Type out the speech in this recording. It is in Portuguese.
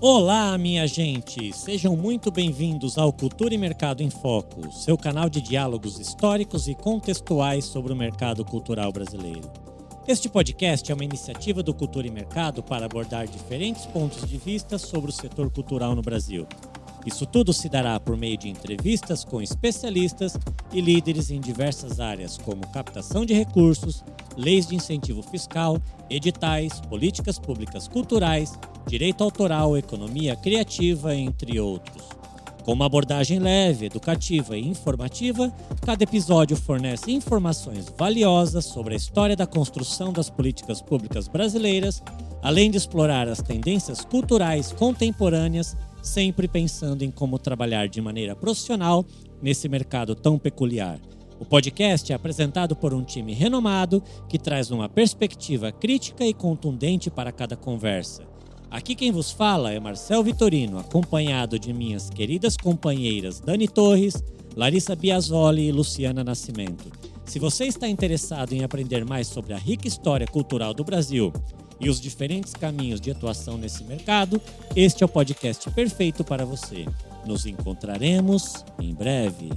Olá, minha gente! Sejam muito bem-vindos ao Cultura e Mercado em Foco, seu canal de diálogos históricos e contextuais sobre o mercado cultural brasileiro. Este podcast é uma iniciativa do Cultura e Mercado para abordar diferentes pontos de vista sobre o setor cultural no Brasil. Isso tudo se dará por meio de entrevistas com especialistas e líderes em diversas áreas, como captação de recursos, leis de incentivo fiscal, editais, políticas públicas culturais, direito autoral, economia criativa, entre outros. Com uma abordagem leve, educativa e informativa, cada episódio fornece informações valiosas sobre a história da construção das políticas públicas brasileiras, além de explorar as tendências culturais contemporâneas, sempre pensando em como trabalhar de maneira profissional nesse mercado tão peculiar. O podcast é apresentado por um time renomado que traz uma perspectiva crítica e contundente para cada conversa. Aqui quem vos fala é Marcel Vitorino, acompanhado de minhas queridas companheiras Dani Torres, Larissa Biasoli e Luciana Nascimento. Se você está interessado em aprender mais sobre a rica história cultural do Brasil e os diferentes caminhos de atuação nesse mercado, este é o podcast perfeito para você. Nos encontraremos em breve.